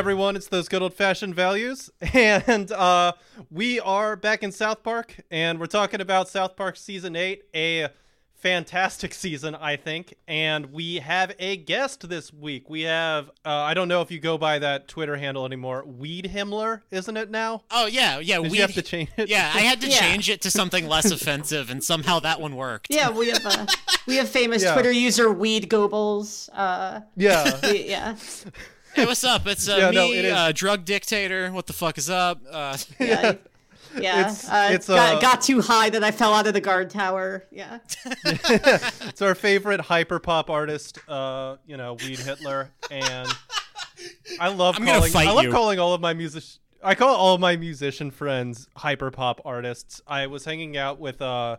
everyone. It's those good old fashioned values. And uh, we are back in South Park, and we're talking about South Park Season 8, a fantastic season, I think. And we have a guest this week. We have, uh, I don't know if you go by that Twitter handle anymore, Weed Himmler, isn't it now? Oh yeah, yeah. Did we you have to change it? Yeah, I had to Yeah. change it to something less offensive, and somehow that one worked. Yeah, we have uh, we have famous Yeah. Twitter user Weed Goebbels. Uh, Yeah. we- yeah, Hey, what's up? It's uh, Yeah, me, no, it is. uh, drug dictator. What the fuck is up? Uh, yeah, yeah. It's- uh, it's, got, uh, got too high that I fell out of the guard tower. Yeah, It's our favorite hyper pop artist, uh, you know, Weed Hitler, and I love I'm calling. fight I love you. calling all of my music. I call all of my musician friends hyper pop artists. I was hanging out with uh,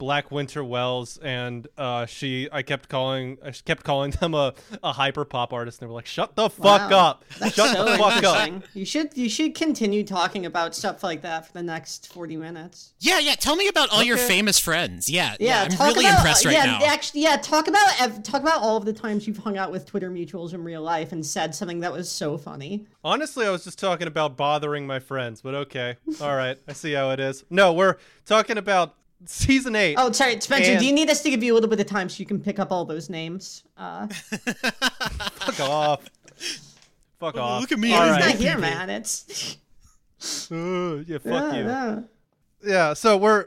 Black Winter Wells, and uh, she. I kept calling. I kept calling them a, a hyper pop artist, and they were like, "Shut the fuck Wow. up! Shut so the fuck up!" You should you should continue talking about stuff like that for the next forty minutes. yeah, yeah. Tell me about all your famous friends. Yeah, Yeah, I'm really about, impressed right yeah, now. Actually, yeah, talk about talk about all of the times you've hung out with Twitter mutuals in real life and said something that was so funny. Honestly, I was just talking about bothering my friends, but okay. All right. I see how it is. No, we're talking about season eight. Oh, sorry, Spencer. And- do you need us to give you a little bit of time so you can pick up all those names? Uh, Fuck off. Fuck off. look at me, All I'm right. not here, man. It's Uh, yeah, fuck yeah, you. yeah. Yeah, so we're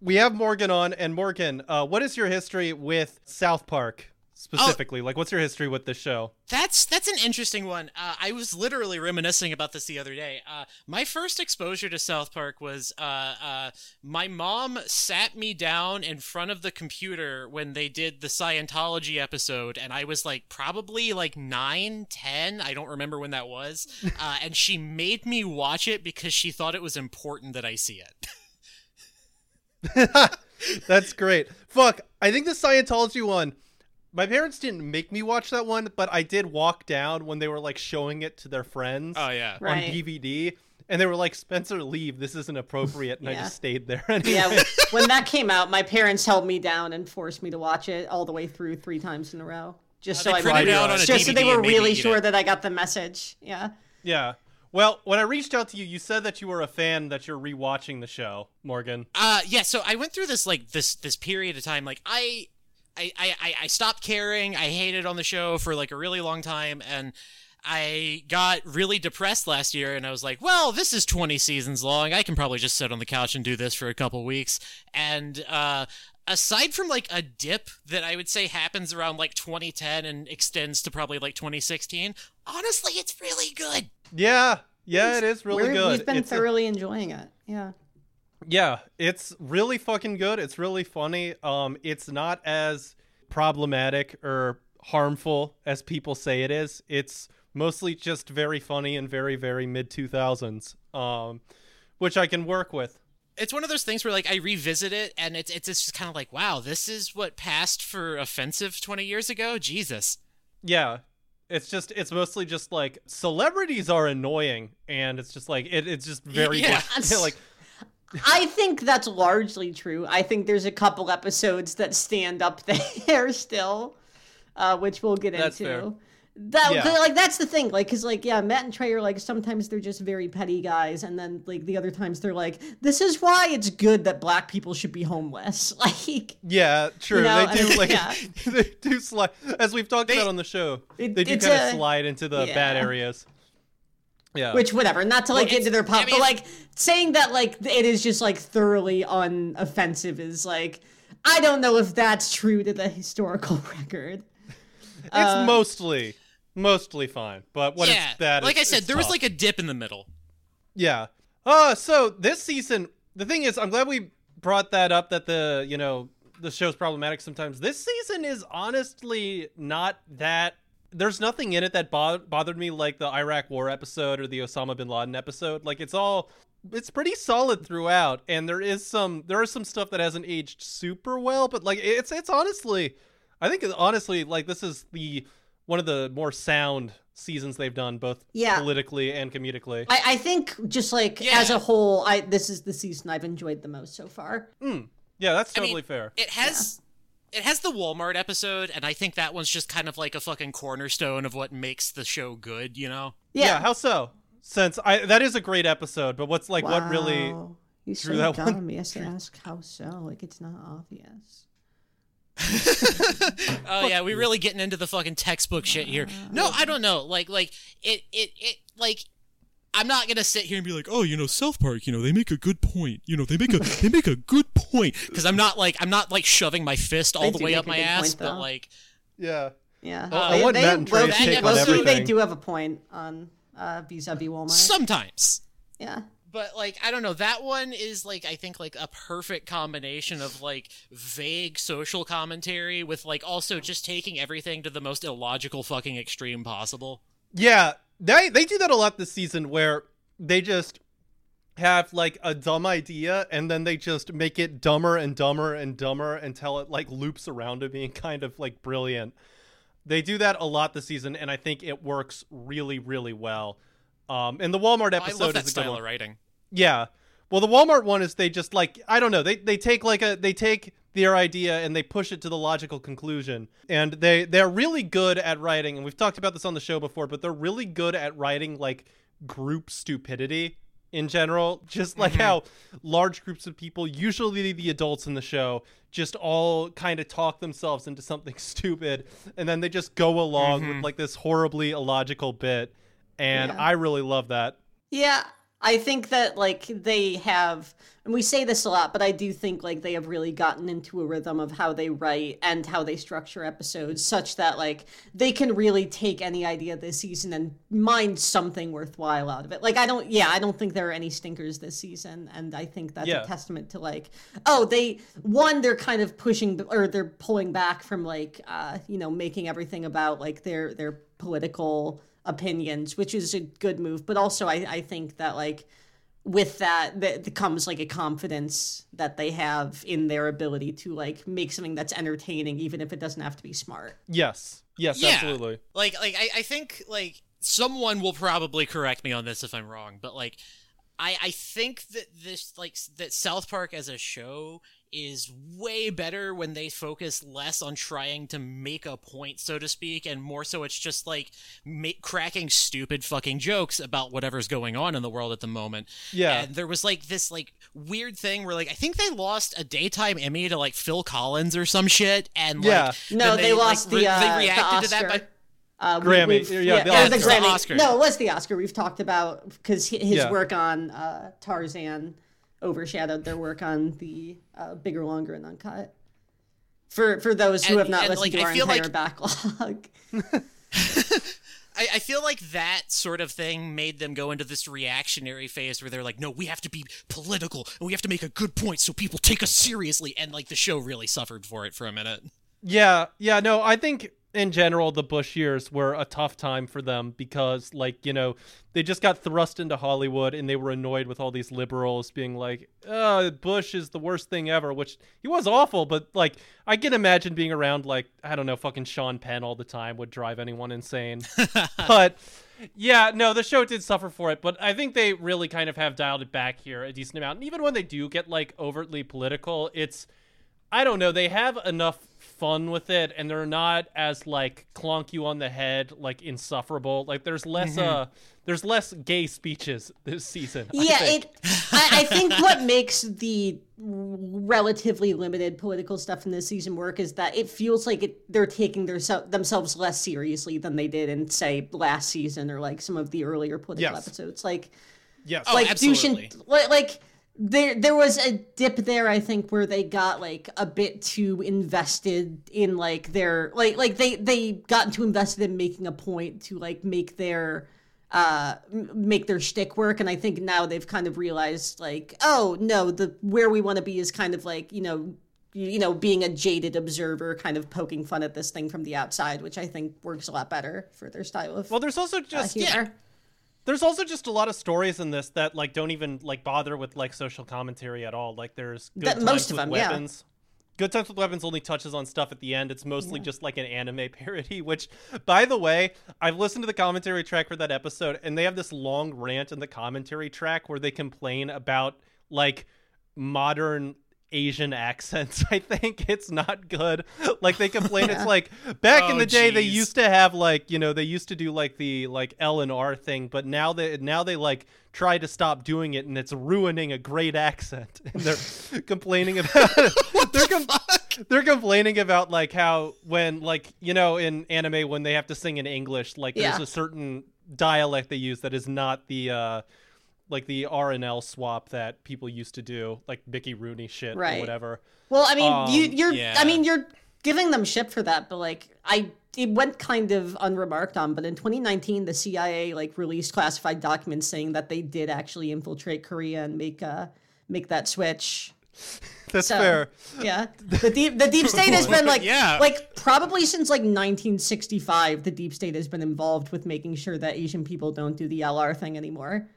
we have Morgan on, and Morgan, uh, what is your history with South Park specifically? Like, what's your history with this show? That's that's an interesting one. Uh, I was literally reminiscing about this the other day. Uh, my first exposure to South Park was uh, uh, my mom sat me down in front of the computer when they did the Scientology episode, and I was like probably like nine, ten. I don't remember when that was. Uh, and she made me watch it because she thought it was important that I see it. That's great. Fuck, I think the Scientology one. My parents didn't make me watch that one, but I did walk down when they were like showing it to their friends Oh yeah. on Right. DVD, and they were like, "Spencer, leave. This isn't appropriate." And I just stayed there. Anyway. Yeah, when that came out, my parents held me down and forced me to watch it all the way through three times in a row, just so they I it would- out on a just so they were and made me really sure it. that I got the message. Yeah. Yeah. Well, when I reached out to you, you said that you were a fan that you're rewatching the show, Morgan. Uh yeah, so I went through this like this this period of time like I I, I, I- I stopped caring. I hated on the show for like a really long time and I got really depressed last year and I was like, well, this is 20 seasons long. I can probably just sit on the couch and do this for a couple weeks. And uh aside from like a dip that I would say happens around like 2010 and extends to probably like 2016, honestly, it's really good. Yeah. Yeah, it is really We're- good. We've been It's a- thoroughly enjoying it. Yeah. Yeah, it's really fucking good. It's really funny. Um, it's not as problematic or harmful as people say it is. It's mostly just very funny and very, very mid two thousands. Um, which I can work with. it's one of those things where like I revisit it and it's it's just kind of like wow this is what passed for offensive 20 years ago Jesus Yeah. It's just it's mostly just like celebrities are annoying and it's just like it, it's just very Yeah. like I think that's largely true. I think there's a couple episodes that stand up there still, uh, which we'll get That's into. fair. That Yeah. 'cause, like that's the thing, like, cause like yeah, Matt and Trey are like sometimes they're just very petty guys, and then like the other times they're like, this is why it's good that black people should be homeless. Like, Yeah, true. You know, they do like yeah. they do slide as we've talked They- about on the show. It- they do kind of slide into the bad areas. Yeah. which whatever, not to like get it's- into their pop, I mean, but like saying that like it is just like thoroughly unoffensive is like, I don't know if that's true to the historical record. it's uh, mostly mostly fine, but when yeah it's bad, like I said it's there was like a dip in the middle yeah. Uh so this season, the thing is, I'm glad we brought that up. That the you know the show's problematic sometimes. This season is honestly not that. There's nothing in it that bo- bothered me like the Iraq War episode or the Osama bin Laden episode. Like it's all it's pretty solid throughout and there is some there is some stuff that hasn't aged super well but like it's it's honestly i think honestly like this is the one of the more sound seasons they've done both Yeah. politically and comedically I, I think just like Yeah. as a whole, I this is the season I've enjoyed the most so far. Hmm. yeah that's I mean, totally fair it has it has the Walmart episode, and I think that one's just kind of like a fucking cornerstone of what makes the show good. You know? Yeah. how so? Since I that is a great episode, but what's like what really? Wow. You drew so that one? dumb. You have to ask how so. Like it's not obvious. Oh yeah, we're really getting into the fucking textbook shit here. No, I don't know. Like like it it it like I'm not gonna sit here and be like, oh, you know, South Park, you know, they make a good point. You know, they make a they make a good point because I'm not like I'm not like shoving my fist all They the way up my ass, point, but like Yeah. Yeah. Uh, I want Matt and low- Trey's take on low-key, they do have a point on uh, vis-a-vis Walmart. sometimes. yeah. But like I don't know, that one is like I think like a perfect combination of like vague social commentary with like also just taking everything to the most illogical fucking extreme possible. Yeah, they they do that a lot this season where they just have like a dumb idea and then they just make it dumber and dumber and dumber until it like loops around to being kind of like brilliant. They do that a lot this season and I think it works really really well. Um and the Walmart I episode love that is a good style one. of writing. Yeah. Well, the Walmart one is they just like I don't know. They they take like a they take their idea and they push it to the logical conclusion. And they they're really good at writing and we've talked about this on the show before, but they're really good at writing like group stupidity in general. Just like mm-hmm. how large groups of people, usually the adults in the show, just all kind of talk themselves into something stupid and then they just go along with mm-hmm. like this horribly illogical bit. And Yeah. I really love that. Yeah, I think that like they have, and we say this a lot, but I do think like they have really gotten into a rhythm of how they write and how they structure episodes, such that like they can really take any idea this season and mine something worthwhile out of it. Like I don't, yeah, I don't think there are any stinkers this season, and I think that's Yeah. a testament to like, oh, they one they're kind of pushing or they're pulling back from like, uh, you know, making everything about like their their political opinions, which is a good move. But also, I, I think that like with that, that comes like a confidence that they have in their ability to like make something that's entertaining, even if it doesn't have to be smart. Yes. Yes, Yeah. absolutely. Like like I, I think like someone will probably correct me on this if I'm wrong, but like I I think that this like that South Park as a show is way better when they focus less on trying to make a point, so to speak, and more so it's just like ma- cracking stupid fucking jokes about whatever's going on in the world at the moment. Yeah. And there was like this like weird thing where like I think they lost a daytime Emmy to like Phil Collins or some shit, and Yeah. like No, then they, like, lost re- the, uh, they reacted the to that Oscar. by Uh, we- Grammy. we've- Yeah, the it was the Oscar. Grammy. Oscar. No, it was the Oscar. We've talked about because his Yeah. work on uh, Tarzan overshadowed their work on the uh, Bigger, Longer, and Uncut. For for those who And- have not listened like, to I our feel entire like- backlog, I, I feel like that sort of thing made them go into this reactionary phase where they're like, no, we have to be political and we have to make a good point so people take us seriously. And like the show really suffered for it for a minute. Yeah, yeah, no, I think in general the Bush years were a tough time for them because like, you know, they just got thrust into Hollywood and they were annoyed with all these liberals being like, "Uh, Bush is the worst thing ever," which he was awful, but like I can imagine being around like, I don't know, fucking Sean Penn all the time would drive anyone insane. but yeah, no, the show did suffer for it, but I think they really kind of have dialed it back here a decent amount. And even when they do get like overtly political, it's I don't know, they have enough fun with it and they're not as like clonk you on the head like insufferable. Like there's less uh there's less gay speeches this season. I yeah, think. it. I, I think what makes the relatively limited political stuff in this season work is that it feels like it, they're taking their, themselves less seriously than they did in say last season or like some of the earlier political Yes. episodes. Like yes. Oh, like absolutely. douche and like, like there there was a dip there I think where they got like a bit too invested in like their like like they they got too invested in making a point to like make their uh make their shtick work and I think now they've kind of realized like oh no the where we want to be is kind of like you know you you know being a jaded observer kind of poking fun at this thing from the outside which I think works a lot better for their style of well, there's also uh, just humor. There's also just a lot of stories in this that like don't even like bother with like social commentary at all. Like there's good That- times most of with them, yeah. Good Times with Weapons only touches on stuff at the end. It's mostly just like an anime parody, which, by the way, I've listened to the commentary track for that episode, and they have this long rant in the commentary track where they complain about like modern Asian accents. I think it's not good. Like they complain, it's like back in Oh, the day they used to have like you know they used to do like the like L and R thing, but now they now they like try to stop doing it, and it's ruining a great accent. And they're complaining about they're com- they're complaining about like how when like you know in anime when they have to sing in English, like Yeah. there's a certain dialect they use that is not the uh like the R and L swap that people used to do, like Mickey Rooney shit or whatever. Well, I mean, you Um, you're yeah. I mean, you're giving them shit for that, but like I it went kind of unremarked on, but in 2019 the CIA like released classified documents saying that they did actually infiltrate Korea and make uh make that switch. That's So- fair. Yeah. The deep the deep state has been like Yeah. like probably since like 1965 the deep state has been involved with making sure that Asian people don't do the LR thing anymore.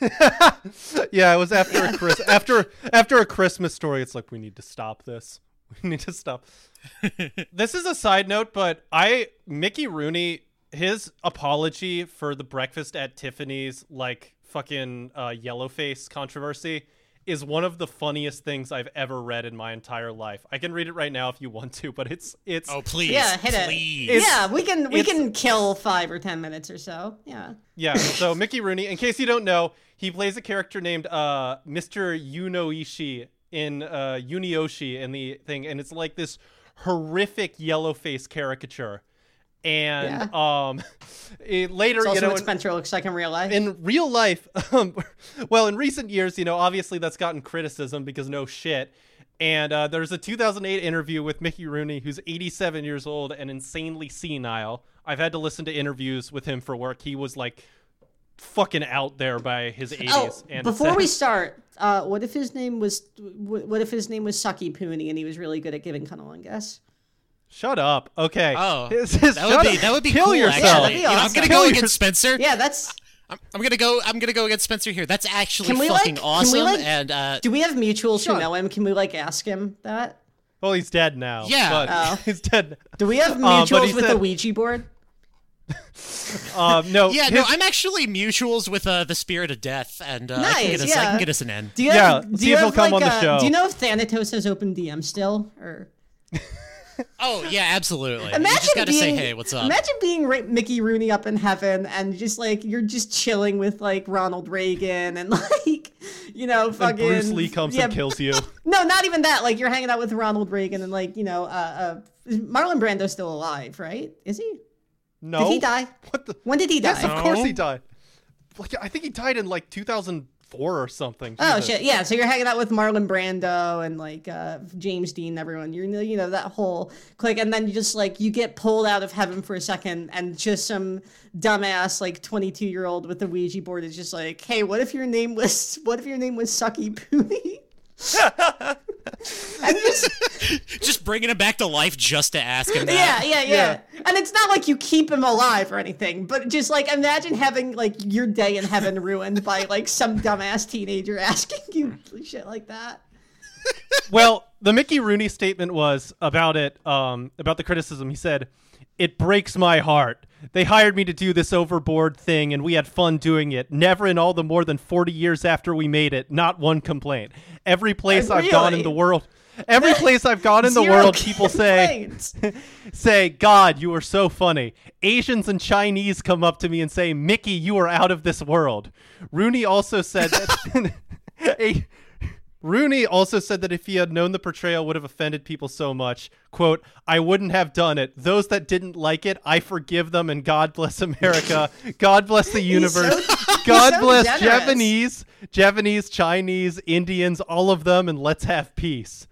Yeah, it was after a Chris after after a Christmas story. It's like we need to stop this. We need to stop. this is a side note, but I Mickey Rooney his apology for the breakfast at Tiffany's like fucking uh, yellow face controversy is one of the funniest things I've ever read in my entire life. I can read it right now if you want to, but it's it's Oh please, Yeah, hit it. please. It's- yeah, we can we can kill 5 or 10 minutes or so. Yeah. Yeah, so Mickey Rooney, in case you don't know, he plays a character named uh, Mr. Yunioshi in uh, Unioshi in the thing, and it's like this horrific yellow face caricature. And um, it, later, It's also you know, what in- Spencer looks like in real life. in real life, um, well, in recent years, you know, obviously that's gotten criticism because no shit. And uh, there's a 2008 interview with Mickey Rooney, who's 87 years old and insanely senile. I've had to listen to interviews with him for work. He was like fucking out there by his 80s. Oh, and before we start, uh, what if his name was what what if his name was Sucky Pooney and he was really good at giving cunnilingus? Shut up. Okay. Oh, His- his- that would be up. that would be Kill cool. yourself. that'd Actually, be You know, I'm gonna Kill go your- against Spencer. Yeah, that's. I'm, I'm gonna go. I'm gonna go against Spencer here. That's actually Can we, fucking like- can we, like- and uh, Do we have mutuals Sure. who know him? Can we like ask him that? Well, he's dead now. Yeah. But Oh. he's dead. Do we have Um, mutuals he with said- the Ouija board? Um, no. yeah, his- no, I'm actually mutuals with uh, the spirit of death, and uh, I, can Nice, get us, I yeah. can get us an end. Do you Yeah, do see you if he'll come like, on the uh, show. Do you know if Thanatos has open DM still? Or Oh yeah, absolutely. you imagine just gotta being, say, hey, what's up? Imagine being Ra- Mickey Rooney up in heaven and just like you're just chilling with like Ronald Reagan and like you know and fucking Bruce Lee comes yeah, and kills you. No, not even that. Like you're hanging out with Ronald Reagan and like you know, uh, uh, Marlon Brando's still alive, right? Is he? No. Did he die? What the? When did he die? Yes, of course he died. Like I think he died in like 2004 or something. Oh shit! Yeah, so you're hanging out with Marlon Brando and like uh, James Dean, and everyone. You're you know that whole clique, and then you just like you get pulled out of heaven for a second, and just some dumbass like 22 year old with the Ouija board is just like, hey, what if your name was what if your name was Sucky Pooey? And just just bringing him back to life just to ask him that. yeah, yeah, yeah, Yeah. And it's not like you keep him alive or anything, but just like imagine having like your day in heaven ruined by like some dumbass teenager asking you shit like that. Well, the Mickey Rooney statement was about it, um, about the criticism. He said, "It breaks my heart. They hired me to do this overboard thing, and we had fun doing it. Never in all the more than forty years after we made it, not one complaint. Every place Uh, I've gone in the world." Every place I've gone in the world, people say, say, God, you are so funny. Asians and Chinese come up to me and say, Mickey, you are out of this world. Rooney also said that. a, Rooney also said that if he had known the portrayal would have offended people so much, quote, I wouldn't have done it. Those that didn't like it, I forgive them and God bless America. God bless the universe. so- God so bless generous. Japanese, Japanese, Chinese, Indians, all of them, and let's have peace.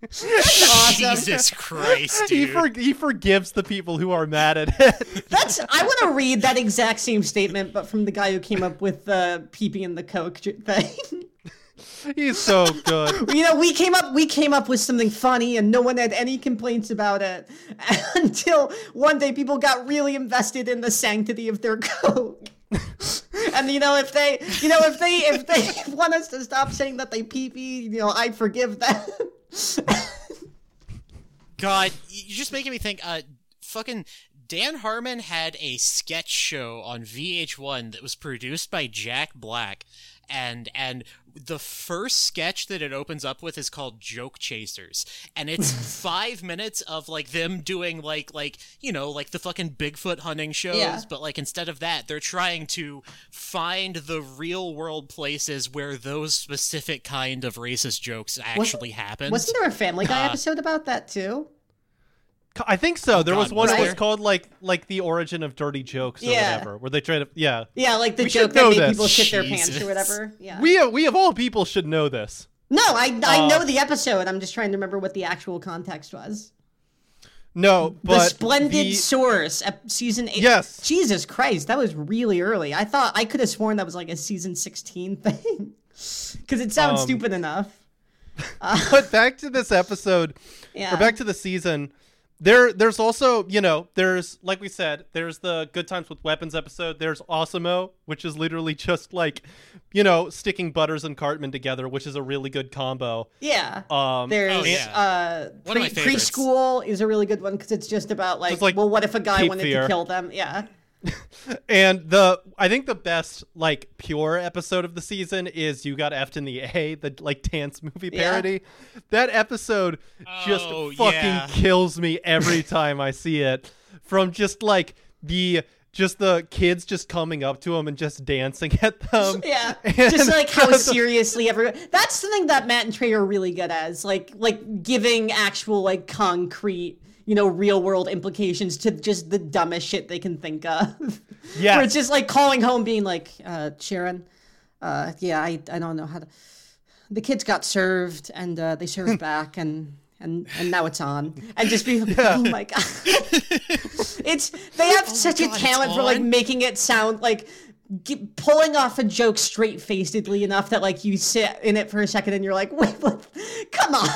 awesome. Jesus Christ, He, for, he forgives the people who are mad at it. That's I want to read that exact same statement, but from the guy who came up with the peeping in the coke thing. He's so good. you know, we came up we came up with something funny, and no one had any complaints about it until one day people got really invested in the sanctity of their coke. and you know, if they, you know, if they, if they want us to stop saying that they pee pee, you know, I forgive them. God, you're just making me think. Uh, fucking Dan Harmon had a sketch show on VH1 that was produced by Jack Black, and and the first sketch that it opens up with is called Joke Chasers, and it's five minutes of like them doing like like you know like the fucking Bigfoot hunting shows, Yeah. but like instead of that, they're trying to find the real world places where those specific kind of racist jokes actually happen. Wasn't there a Family Guy Uh, episode about that too? I think so. There was one that was called like like the origin of dirty jokes or Yeah. whatever, where they try to yeah. Yeah, like the We joke that made this. people shit their pants or whatever. Yeah. We we of all people should know this. no, I I Uh, know the episode. I'm just trying to remember what the actual context was. No, but the Splendid the- Source, ep- season eight. Yes. Jesus Christ, that was really early. I thought I could have sworn that was like a season 16 thing. Because it sounds Um, stupid enough. but back to this episode Yeah. or back to the season there there's also you know there's like we said there's the good times with weapons episode there's AWESOM-O which is literally just like you know sticking butters and cartman together which is a really good combo yeah. um There's Oh, yeah. uh, One of my pre- preschool is a really good one because it's just about like, Just like well, what if a guy wanted Fear. to kill them? Yeah. and the i think the best like pure episode of the season is you got effed in the a the like dance movie Yeah. parody that episode just Oh, fucking yeah. kills me every time i see it from just like the just the kids just coming up to him and just dancing at them Yeah, And just like how the- seriously everyone. That's something that Matt and Trey are really good as, like like giving actual like concrete, you know, real world implications to just the dumbest shit they can think of. Yeah. Where it's just like calling home, being like, uh, Sharon, uh, yeah, I I don't know how to. The kids got served, and uh, they served back, and. And, and now it's on, and just be like, oh my god, it's they have such a God, it's talent for like making it sound like g- pulling off a joke straight facedly enough that like you sit in it for a second and you're like, wait, what? Come on.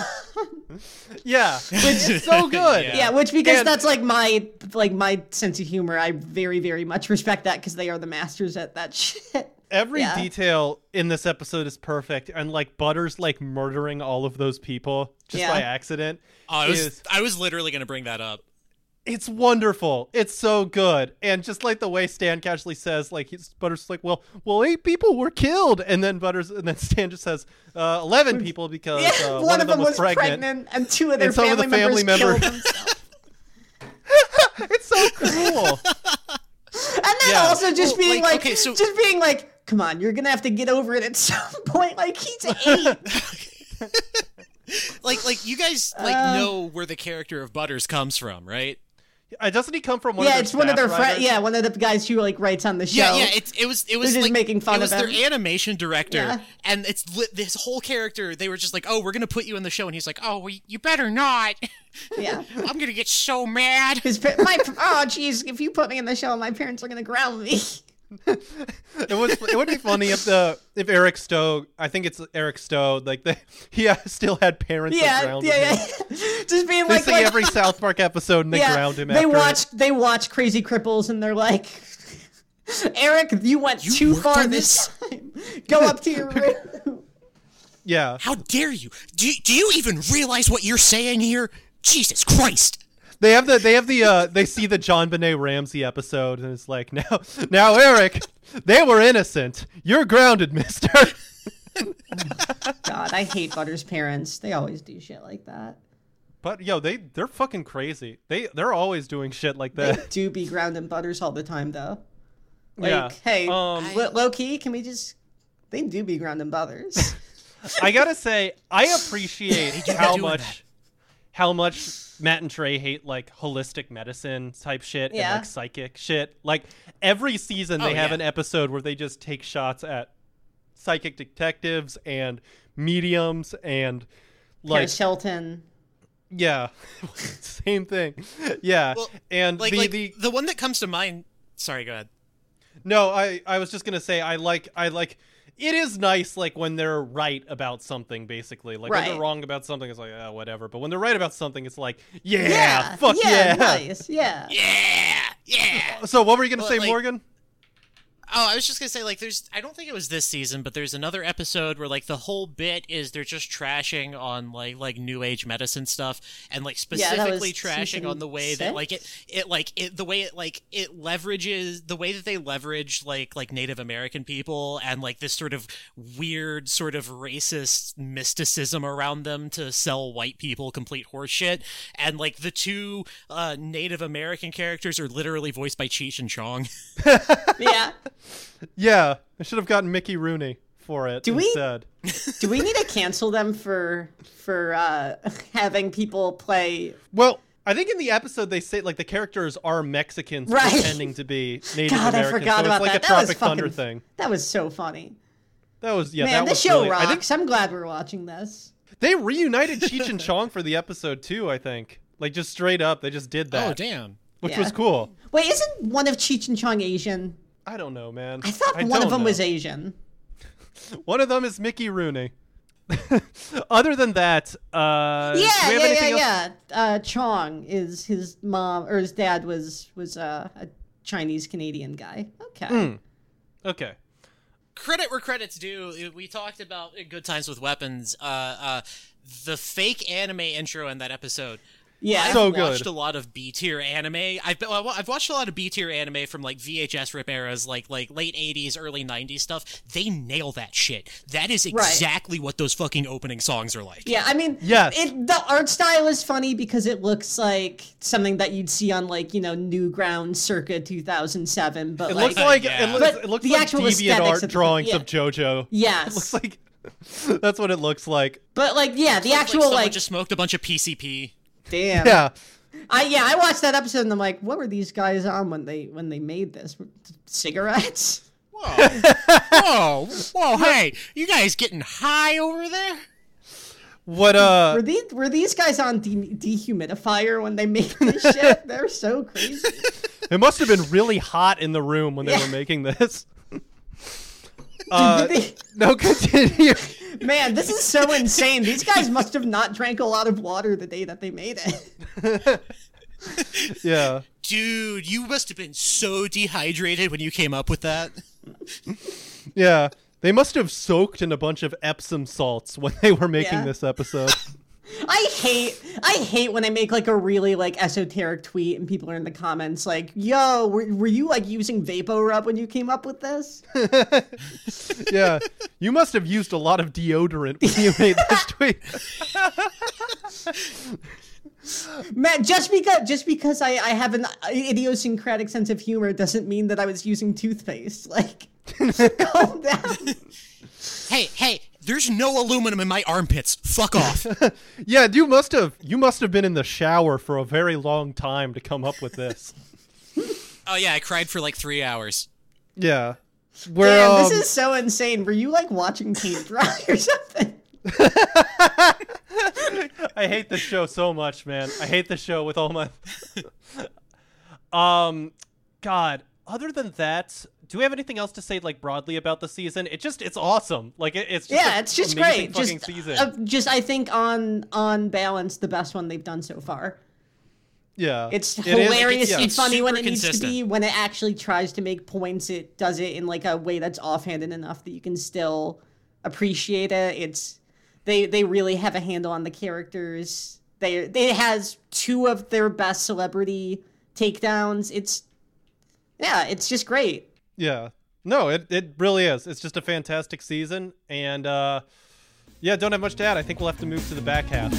Yeah which is so good Yeah. yeah, which because And- that's like my like my sense of humor. I very very much respect that because they are the masters at that shit. every Yeah. detail in this episode is perfect and like butters like murdering all of those people just Yeah. by accident Oh, I was is I was literally gonna bring that up. It's wonderful. It's so good. And just like the way Stan casually says, like he's Butters like, well, well, eight people were killed, and then Butters and then Stan just says, uh, eleven people because Yeah, uh, one, of them was pregnant. pregnant. and two of their And some of family, the family members members- killed themselves. it's so cool. And then Yeah. also just Well, being like, like, okay, so- just being like, come on, you're gonna have to get over it at some point. Like he's eight. Like like you guys like Uh. know where the character of Butters comes from, right? Uh, doesn't he come from one? yeah, of their it's one of their friends. Yeah, one of the guys who like writes on the show. Yeah, yeah. It, it was it was just like making fun it was of their him. animation director, Yeah. and it's li- this whole character. They were just like, "Oh, we're gonna put you in the show," and he's like, "Oh, well, you better not. yeah. I'm gonna get so mad." His pa- my oh jeez, if you put me in the show, my parents are gonna ground me. It was. It would be funny if the if Eric Stough. I think it's Eric Stough. Like the he uh, still had parents that yeah, grounded yeah, him. yeah. Just being They like, see like every South Park episode and they yeah, ground him. they after it. watch they watch Krazy Kripples and they're like, Eric, you went You too far this time. Go up to your room. Yeah. How dare you? Do you, do you even realize what you're saying here? Jesus Christ! They have the they have the uh they see the JonBenét Ramsey episode and it's like now now Eric they were innocent you're grounded mister God, I hate Butter's parents. They always do shit like that. but yo they they're fucking crazy they they're always doing shit like that. They that do be grounding Butters all the time, though. Like, Yeah. hey, Um, lo- low key, can we just? They do be grounding Butters. I gotta say I appreciate how much that. How much Matt and Trey hate like holistic medicine type shit Yeah. and like psychic shit like every season they Oh, have yeah. an episode where they just take shots at psychic detectives and mediums and like Paris Hilton. Yeah, same thing. Yeah, Well, and Like the like the the one that comes to mind. Sorry, go ahead. no, I I was just gonna say I like I like it is nice like when they're right about something basically. Like when they're wrong about something it's like oh, whatever. But when they're right about something it's like yeah, Yeah, fuck yeah, nice, yeah. Yeah, yeah. so what were you gonna Well, say like- Morgan Oh, I was just gonna say, like, there's. I don't think it was this season, but there's another episode where, like, the whole bit is they're just trashing on like like new age medicine stuff, and like Yeah, specifically trashing on the way that like it it like it the way it like it leverages the way that they leverage like like Native American people and like this sort of weird sort of racist mysticism around them to sell white people complete horseshit, and like the two uh, Native American characters are literally voiced by Cheech and Chong. yeah. Yeah, I should have gotten Mickey Rooney for it Do we- Do we need to cancel them for for uh, having people play? Well, I think in the episode they say like the characters are Mexicans Right. pretending to be Native God, I Americans. forgot so about it's like that. a that was Tropic Thunder fucking, thing. That was so funny. That was yeah. Man, that this was show really, I rocks. think I'm glad we're watching this. they reunited Cheech and Chong for the episode too. I think like just straight up they just did that, Oh damn! which Yeah. was cool. Wait, isn't one of Cheech and Chong Asian? I don't know, man. I thought one of them know. was Asian. One of them is Mickey Rooney. Other than that, uh, Yeah, do we have yeah, yeah, else? yeah. Uh, Chong is his mom or his dad was was uh, a Chinese Canadian guy. Okay. Hmm. Okay. credit where credit's due. We talked about Good Times with Weapons, uh, uh, the fake anime intro in that episode. Yeah. I've So watched good. a lot of B tier anime. I've been, well, I've watched a lot of B tier anime from like VHS rip eras, like like late '80s, early '90s stuff. They nail that shit. That is Right. exactly what those fucking opening songs are like. Yeah, I mean, Yes. it, the art style is funny because it looks like something that you'd see on like you know Newgrounds circa 2007. But It like, looks like Yeah. it looks, But it looks the like actual deviant aesthetics art of the- drawings yeah. of JoJo. yes, It looks like that's what it looks like. but like yeah, the actual someone like just smoked a bunch of PCP. Damn. Yeah. I yeah, I watched that episode and I'm like, what were these guys on when they when they made this? Cigarettes? Whoa, whoa, whoa! Hey, you guys getting high over there? What uh Were these were these guys on de- dehumidifier when they made this shit? They're so crazy. it must have been really hot in the room when they Yeah. were making this. uh, They- no, continue. Man, this is so insane. These guys must have not drank a lot of water the day that they made it. yeah. Dude, you must have been so dehydrated when you came up with that. Yeah. They must have soaked in a bunch of Epsom salts when they were making Yeah. this episode. I hate I hate when I make like a really like esoteric tweet and people are in the comments like, "Yo, were, were you like using Vapo Rub when you came up with this?" yeah. You must have used a lot of deodorant when you made this tweet. Man, just because just because I I have an idiosyncratic sense of humor doesn't mean that I was using toothpaste. Like, calm down. Hey, hey, there's no aluminum in my armpits. Fuck off. Yeah, you must have you must have been in the shower for a very long time to come up with this. oh yeah, I cried for like three hours. Yeah. Where Damn, um, this is so insane. Were you like watching paint dry or something? I hate this show so much, man. I hate the show with all my Um god, other than that, do we have anything else to say like broadly about the season? It just it's awesome. Like it, it's just Yeah, it's just great. fucking Just, season. uh, just I think on on balance, the best one they've done so far. yeah. It's It is- hilarious yeah. and It's funny when it needs to be. When it actually tries to make points, it does it in like a way that's offhanded enough that you can still appreciate it. It's they they really have a handle on the characters. They it has two of their best celebrity takedowns. It's yeah, it's just great. Yeah. No, it, it really is. It's just a fantastic season. And uh yeah, don't have much to add. I think we'll have to move to the back half.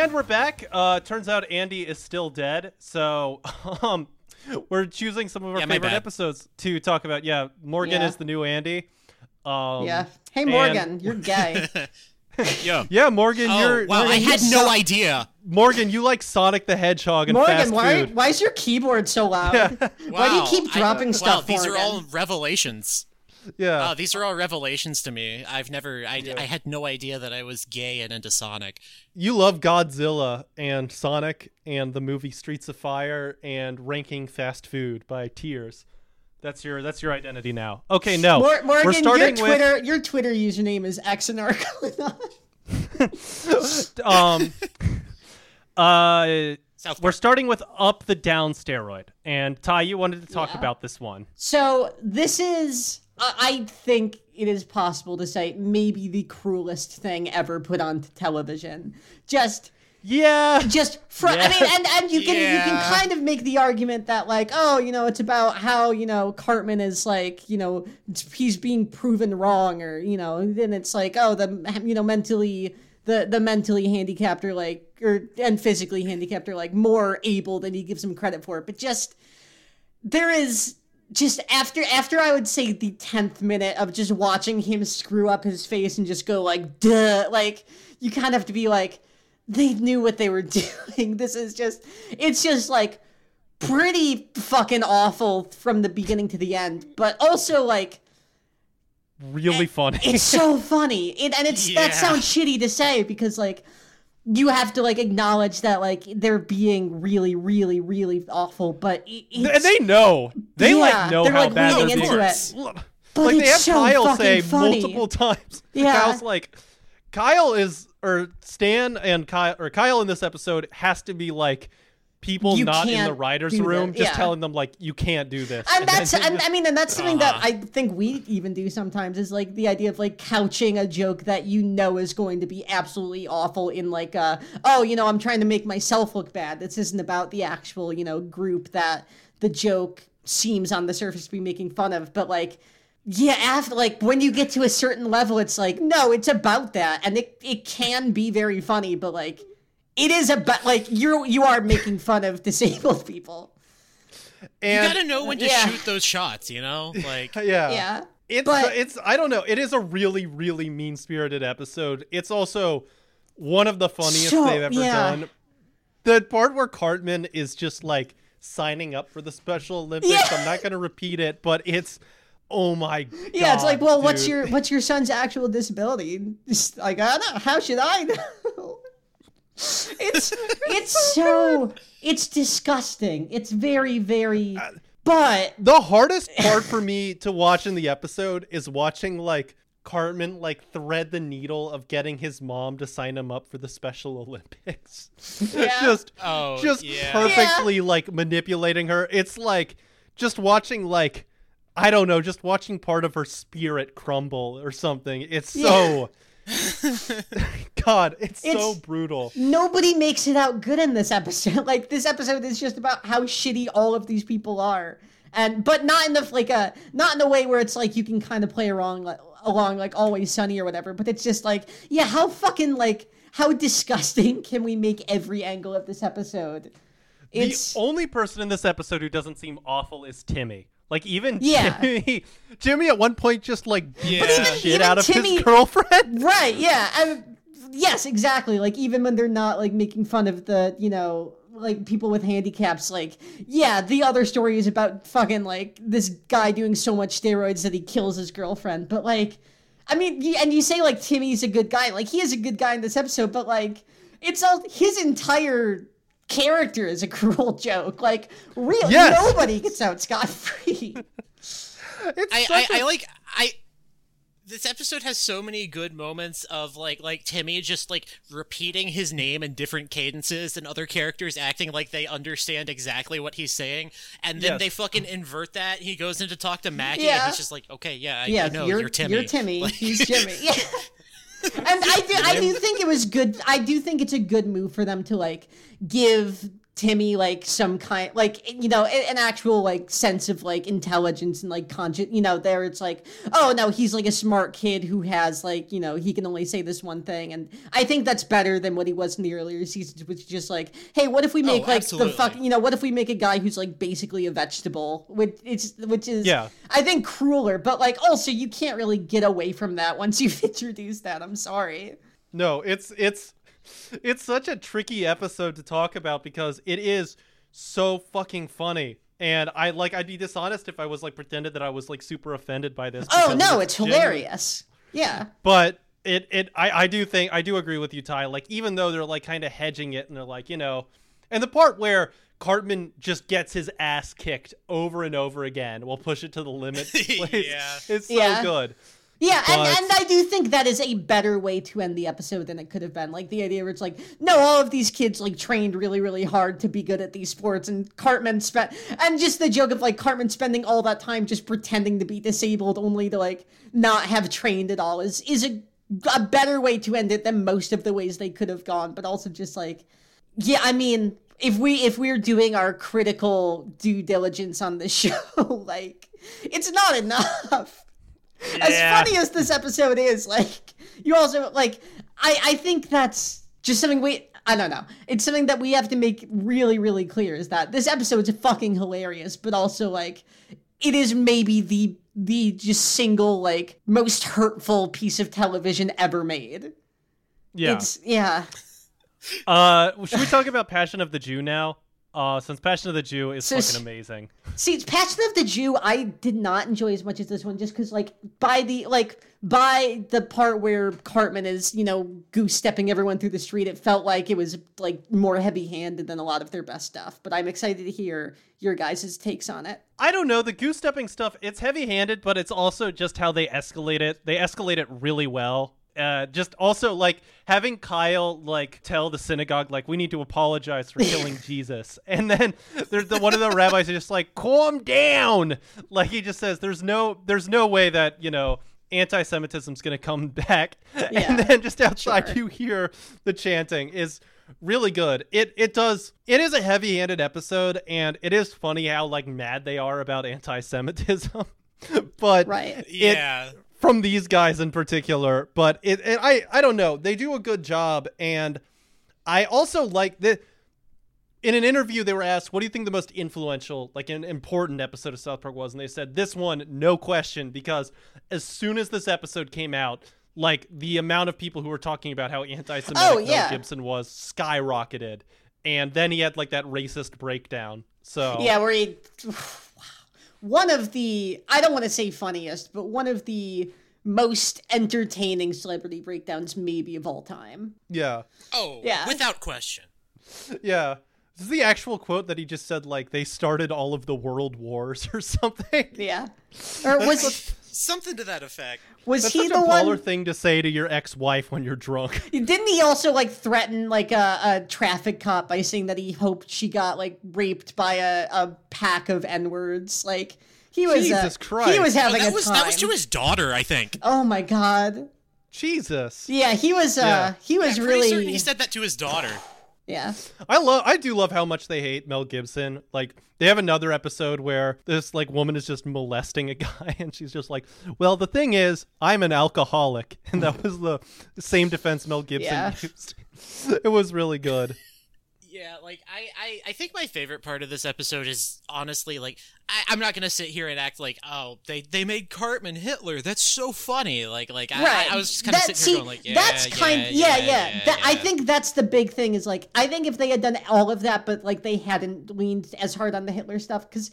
And we're back. Uh, turns out Andy is still dead. So um, we're choosing some of our Yeah, favorite episodes to talk about. Yeah, Morgan Yeah. is the new Andy. Um, Yeah. Hey and- Morgan, you're gay. Yo. Yeah, Morgan, Oh, you're wow, I had no suck. idea. Morgan, you like Sonic the Hedgehog and Morgan, fast why food. why is your keyboard so loud? Why do you Wow, keep I- dropping Wow, stuff? these are all revelations. Yeah. Oh, these are all revelations to me. I've never, I, I had no idea that I was gay and into Sonic. you love Godzilla and Sonic and the movie Streets of Fire and ranking fast food by tiers. That's your that's your identity now. Okay, no. Mor- Morgan, We're starting your Twitter your Twitter username is xnarclenon. with um uh we're starting with up the down steroid. And Ty, you wanted to talk Yeah. about this one. So this is, I think it is possible to say, maybe the cruelest thing ever put on television. Just, Yeah. just from. I mean, and and you can you can kind of make the argument that like, oh, you know, it's about how you know Cartman is like, you know, he's being proven wrong, or you know, then it's like, oh, the you know mentally. The, the mentally handicapped are like or and physically handicapped are like more able than he gives them credit for but just there is just after after I would say the tenth minute of just watching him screw up his face and just go like duh like you kind of have to be like they knew what they were doing. This is just it's just like pretty fucking awful from the beginning to the end, but also like Really funny. it's so funny. It, and it's that sounds shitty to say because like you have to like acknowledge that like they're being really really really awful, but it, and they know. They Yeah, like know they're, how like, bad leaning they're into being. it. Look, But like they have so Kyle say funny. multiple times. Yeah. Kyle's like Kyle is or Stan and Kyle or Kyle in this episode has to be like people You not in the writers room just telling them like you can't do this. and that's and, I mean and that's something that Uh-huh. I think we even do sometimes is like the idea of like couching a joke that you know is going to be absolutely awful in like uh oh you know I'm trying to make myself look bad. This isn't about the actual you know group that the joke seems on the surface to be making fun of, but like yeah, after like when you get to a certain level, it's like no, it's about that, and it it can be very funny, but like it is about like you're you are making fun of disabled people. And, You gotta know when to Yeah. shoot those shots, you know? Like, yeah. Yeah. It's But- it's I don't know. It is a really really mean spirited episode. It's also one of the funniest So- they've ever yeah. done. The part where Cartman is just like signing up for the Special Olympics. Yeah. I'm not going to repeat it, but it's oh my god. Yeah, it's like, well, what's your what's your son's actual disability? Just like, I don't know. How should I know? It's it's so it's disgusting. It's very very. Uh, but The hardest part for me to watch in the episode is watching like Cartman like thread the needle of getting his mom to sign him up for the Special Olympics. Yeah. just Oh, just yeah. perfectly like manipulating her. It's like just watching like I don't know, just watching part of her spirit crumble or something. It's so God, it's, so brutal. nobody makes it out good in this episode. Like this episode is just about how shitty all of these people are, and but not in the like a not in a way where it's like you can kind of play along like, along like always sunny or whatever. But it's just like yeah, how fucking like how disgusting can we make every angle of this episode? It's the only person in this episode who doesn't seem awful is Timmy. Like even Yeah. Jimmy, Jimmy at one point just like Yeah. beat the even- shit even out of Timmy- his girlfriend. Right, yeah. And yes, exactly. Like even when they're not like making fun of the, you know, like people with handicaps, like, yeah, the other story is about fucking like this guy doing so much steroids that he kills his girlfriend. But like I mean, and you say like Timmy's a good guy. Like he is a good guy in this episode, but like it's all his entire character is a cruel joke. Like real Yes. nobody gets out scot free. It's I, such I, a- I like I this episode has so many good moments of like like Timmy just like repeating his name in different cadences and other characters acting like they understand exactly what he's saying and then Yes. they fucking invert that he goes in to talk to Maggie Yeah. and he's just like okay yeah I, yeah, I know you're, you're, Timmy You're Timmy. Like- He's Jimmy. Yeah. And I do, I do think it was good. I do think it's a good move for them to like give Timmy like some kind like you know an actual like sense of like intelligence and like conscious you know there it's like oh no he's like a smart kid who has like you know he can only say this one thing and I think that's better than what he was in the earlier seasons which is just like hey what if we make oh, like absolutely. the fuck you know what if we make a guy who's like basically a vegetable which it's which is Yeah. I think crueler but like also you can't really get away from that once you've introduced that I'm sorry No, it's it's it's such a tricky episode to talk about because it is so fucking funny. And I like I'd be dishonest if I was like pretended that I was like super offended by this. oh no it's genuine- hilarious yeah But it it I I do think I do agree with you, Ty. Like even though they're like kind of hedging it and they're like you know, and the part where Cartman just gets his ass kicked over and over again, We'll push it to the limit. Yeah. it's so Yeah. good. Yeah, and, and I do think that is a better way to end the episode than it could have been. Like the idea where it's like, no, all of these kids like trained really, really hard to be good at these sports, and Cartman spent, and just the joke of like Cartman spending all that time just pretending to be disabled, only to like not have trained at all, is is a a better way to end it than most of the ways they could have gone. But also just like, yeah, I mean, if we if we're doing our critical due diligence on the show, like, it's not enough as funny as this episode is, like you also like I I think that's just something we I don't know. It's something that we have to make really really clear is that this episode's fucking hilarious, but also like it is maybe the the just single like most hurtful piece of television ever made. Yeah. It's yeah. Uh, should we talk about Passion of the Jew now? Uh, since Passion of the Jew is So fucking amazing. See, Passion of the Jew, I did not enjoy as much as this one, just because, like, by the like by the part where Cartman is, you know, goose stepping everyone through the street, it felt like it was like more heavy handed than a lot of their best stuff. But I'm excited to hear your guys' takes on it. I don't know the goose stepping stuff. It's heavy handed, but it's also just how they escalate it. They escalate it really well. Uh, just also like having Kyle like tell the synagogue like we need to apologize for killing Jesus, and then there's the one of the rabbis is just like calm down. Like he just says there's no there's no way that you know anti-Semitism's gonna come back, Yeah, and then just outside sure. you hear the chanting is really good. It it does it is a heavy-handed episode and it is funny how like mad they are about anti-Semitism. but Right. it- Yeah. From these guys in particular, but it, it I I don't know. They do a good job and I also like that in an interview they were asked, "What do you think the most influential, like an important episode of South Park was?" And they said, "This one, no question, because as soon as this episode came out, like the amount of people who were talking about how anti-Semitic Oh, yeah. Gibson was skyrocketed, and then he had like that racist breakdown. So Yeah, where he one of the I don't want to say funniest, but one of the most entertaining celebrity breakdowns maybe of all time. yeah, Oh, Yeah. without question. yeah. This is the actual quote that he just said, like they started all of the world wars or something. Yeah. Or was Something to that effect. was That's he such the a baller one thing to say to your ex-wife when you're drunk. Didn't he also like threaten like a, a traffic cop by saying that he hoped she got like raped by a, a pack of n words? Like he was uh, Christ. he was Oh, having that a was time. that was to his daughter, I think. oh my god! Jesus. Yeah, he was. uh Yeah. He was I'm really. certain he said that to his daughter. Yeah. I love I do love how much they hate Mel Gibson. Like they have another episode where this like woman is just molesting a guy and she's just like, "Well, the thing is, I'm an alcoholic." And that was the same defense Mel Gibson Yeah. used. It was really good. Yeah, like I, I, I think my favorite part of this episode is honestly like I, I'm not gonna sit here and act like oh they they made Cartman Hitler that's so funny like like I, Right. I, I was just kind of sitting here see, going like yeah that's yeah, kind. yeah Yeah, yeah. yeah, That, I think that's the big thing. Is like I think if they had done all of that, but like they hadn't leaned as hard on the Hitler stuff, because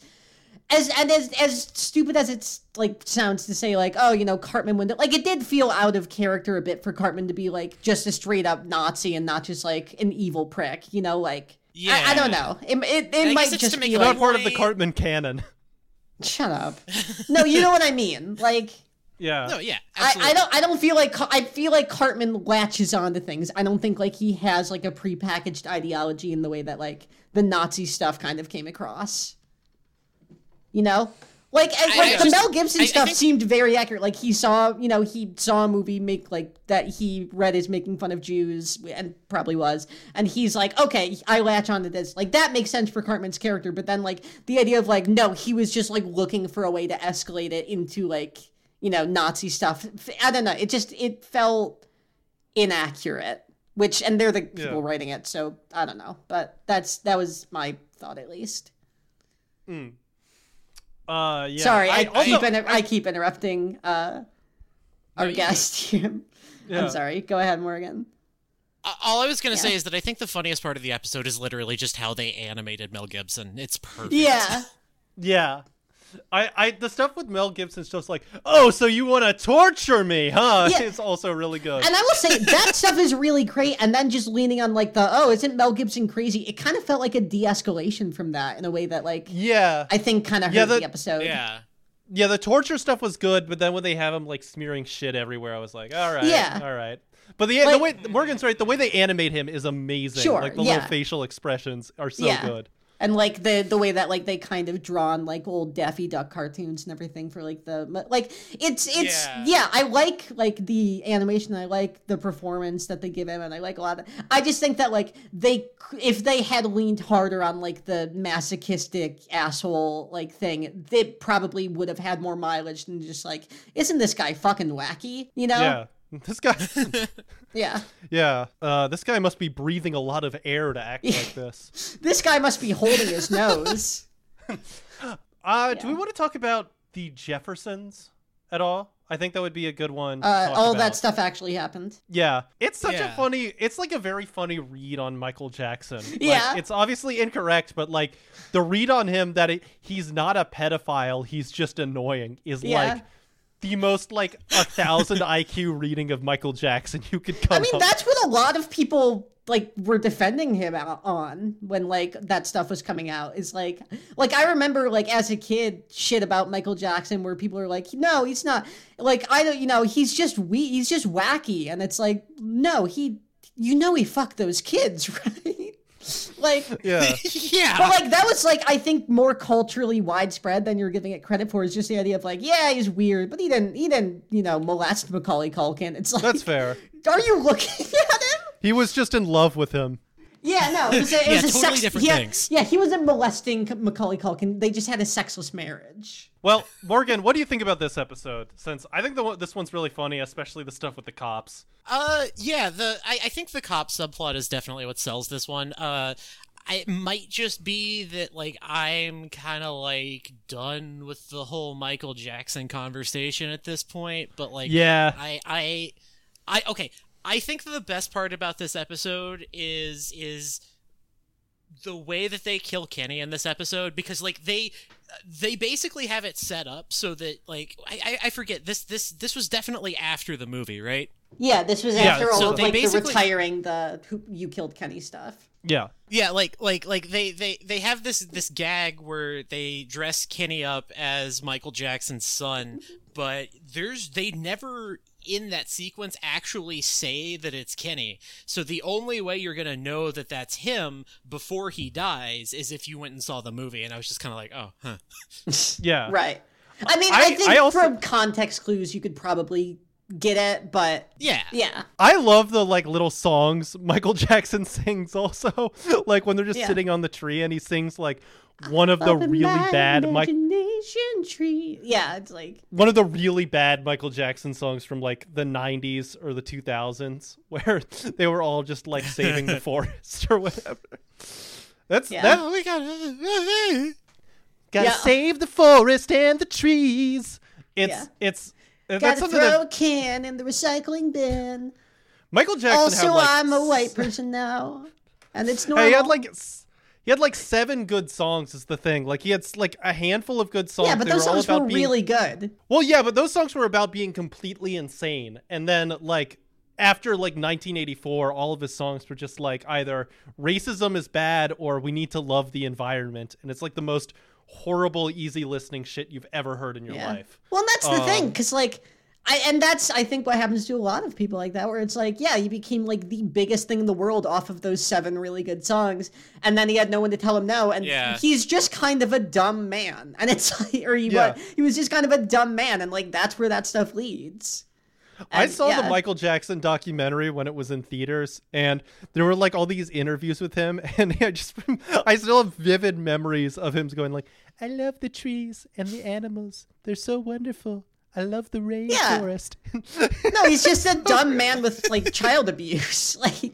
as and as as stupid as it's like sounds to say like oh you know Cartman would like it did feel out of character a bit for Cartman to be like just a straight up Nazi and not just like an evil prick. You know, like I, I don't know. It it, I it guess might it's just to make be it like Not part of the Cartman canon. shut up. No, you know what I mean. Like. Yeah. no yeah I, absolutely. I don't I don't feel like I feel like Cartman latches onto things. I don't think like he has like a prepackaged ideology in the way that like the Nazi stuff kind of came across. You know? Like, I- like I the just- Mel Gibson I- I stuff think- seemed very accurate. Like he saw, you know, he saw a movie make like that he read as making fun of Jews and probably was, and he's like, okay, I latch onto this. Like that makes sense for Cartman's character, but then like the idea of like, no, he was just like looking for a way to escalate it into like, you know, Nazi stuff. I don't know. It just it felt inaccurate. Which and they're the people Yeah. writing it, so I don't know. But that's that was my thought at least. Mm. Uh, yeah. Sorry, I, also- keep inter- I, keep interrupting uh, our guest. Yeah. I'm sorry. Go ahead, Morgan. All I was gonna say is that I think the funniest part of the episode is literally just how they animated Mel Gibson. It's perfect. Yeah, Yeah. I, I the stuff with Mel Gibson's just like, oh, so you want to torture me, huh? Yeah. It's also really good. and I will say that stuff is really great. And then just leaning on like the oh, isn't Mel Gibson crazy? It kind of felt like a de-escalation from that in a way that like yeah, I think kind of hurt Yeah, the, the- episode. Yeah. yeah. The torture stuff was good, but then when they have him like smearing shit everywhere, I was like, all right, Yeah. all right. But the the way Morgan's right, the way they animate him is amazing. Sure, like the yeah. little facial expressions are so Yeah. good. And like the the way that like they kind of drawn like old Daffy Duck cartoons and everything for like the like it's it's yeah, Yeah. I like like the animation I like the performance that they give him and I like a lot of I just think that like they if they had leaned harder on like the masochistic asshole like thing they probably would have had more mileage than just like isn't this guy fucking wacky you know Yeah. This guy, yeah yeah, uh, this guy must be breathing a lot of air to act like this. this guy must be holding his nose Uh, do we want to talk about the Jeffersons at all? I think that would be a good one. Uh, all about. that stuff actually happened Yeah, it's such a funny. It's like a very funny read on Michael Jackson. Like, Yeah. it's obviously incorrect, but like the read on him that it, he's not a pedophile, he's just annoying is Yeah. like the most like a thousand IQ reading of Michael Jackson you could come. I mean, up that's what a lot of people like were defending him out on when like that stuff was coming out. Is like, like I remember like as a kid, shit about Michael Jackson where people are like, no, he's not. Like I don't, you know, he's just we, he's just wacky, and it's like, no, he, you know, he fucked those kids, right? like. yeah. yeah. But like that was like I think more culturally widespread than you're giving it credit for. Is just the idea of like, yeah, he's weird, but he didn't, he didn't, you know, molest Macaulay Culkin. It's like, That's fair. are you looking at him? He was just in love with him. Yeah, no, it was a, it Yeah, was a totally sex, different yeah, things. Yeah, he wasn't molesting Macaulay Culkin. They just had a sexless marriage. Well, Morgan, what do you think about this episode? Since I think the this one's really funny, especially the stuff with the cops. Uh, yeah. The I, I think the cop subplot is definitely what sells this one. Uh, it might just be that like I'm kind of like done with the whole Michael Jackson conversation at this point. But like, Yeah. I I I okay. I think the best part about this episode is is the way that they kill Kenny in this episode because like they they basically have it set up so that like I, I I forget this this this was definitely after the movie right Yeah, this was Yeah, after all so of they like the basically- retiring the who, you killed Kenny stuff. Yeah. Yeah, like like like they they they have this this gag where they dress Kenny up as Michael Jackson's son, but there's they never in that sequence actually say that it's Kenny. So the only way you're going to know that that's him before he dies is if you went and saw the movie and I was just kind of like, "Oh, huh." Yeah. Right. I mean, I, I- think I also- from context clues you could probably get it, but Yeah. yeah, I love the like little songs Michael Jackson sings also. like when they're just Yeah. sitting on the tree and he sings like one of the really bad Mike imagination tree. Yeah, it's like one of the really bad Michael Jackson songs from like the 90s or the 2000s where they were all just like saving the forest or whatever. That's Yeah. that we got gotta Yeah. save the forest and the trees. It's Yeah. it's that's gotta throw that a can in the recycling bin. Michael Jackson Also, had like I'm a white person now, and it's normal. Hey, he had like he had like seven good songs. Is the thing like he had like a handful of good songs. yeah, but They those were songs were being- really good. well. Yeah, but those songs were about being completely insane. And then like after like 1984, all of his songs were just like either racism is bad or we need to love the environment. And it's like the most horrible, easy listening shit you've ever heard in your Yeah. life. Well, and that's the thing, Um, because like I, and that's I think what happens to a lot of people like that, where it's like, yeah, he became like the biggest thing in the world off of those seven really good songs, and then he had no one to tell him no, and Yeah. he's just kind of a dumb man, and it's like, or he Yeah. was, he was just kind of a dumb man, and like that's where that stuff leads. I saw the. Michael Jackson documentary when it was in theaters, and there were like all these interviews with him, and I just I still have vivid memories of him going like, "I love the trees and the animals; they're so wonderful. I love the rainforest." No, he's just a dumb man with like child abuse, like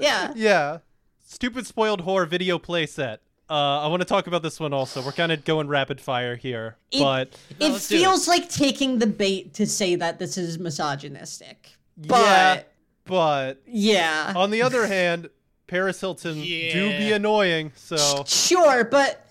yeah. yeah, stupid spoiled whore video playset. Uh, I want to talk about this one also. We're kind of going rapid fire here, It- but It let's do it. feels like taking the bait to say that this is misogynistic, but yeah, but yeah. on the other hand, Paris Hilton do be annoying. So Sure, but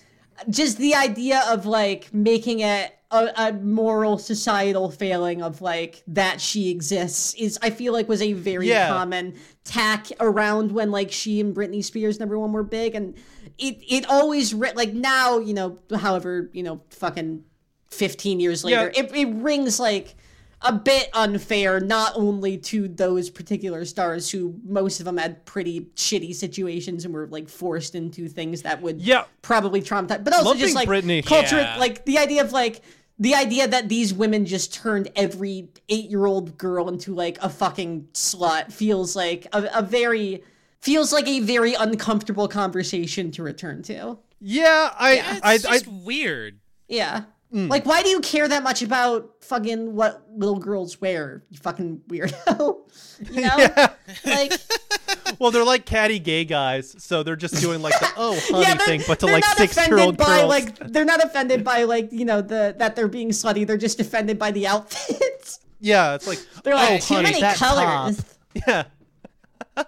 just the idea of like making it a, a moral societal failing of like that she exists is I feel like was a very Yeah. common tack around when like she and Britney Spears number one were big and it it always ri- like now you know however you know fucking 15 years later Yeah. it, it rings like a bit unfair not only to those particular stars who most of them had pretty shitty situations and were like forced into things that would Yeah. probably traumatize but also Lumping just like Britney- culture Yeah. like the idea of like the idea that these women just turned every eight-year-old girl into like a fucking slut feels like a, a very feels like a very uncomfortable conversation to return to yeah, I It's I, I just weird. yeah. Mm. Like, why do you care that much about fucking what little girls wear? You fucking weirdo. You know? Yeah. Like, Well, they're like catty gay guys, so they're just doing like the oh honey yeah, thing, but to like six year old by girls. like they're not offended by like you know the that they're being slutty. They're just offended by the outfits. yeah, it's like They're like oh too honey, many that colors. top. Yeah,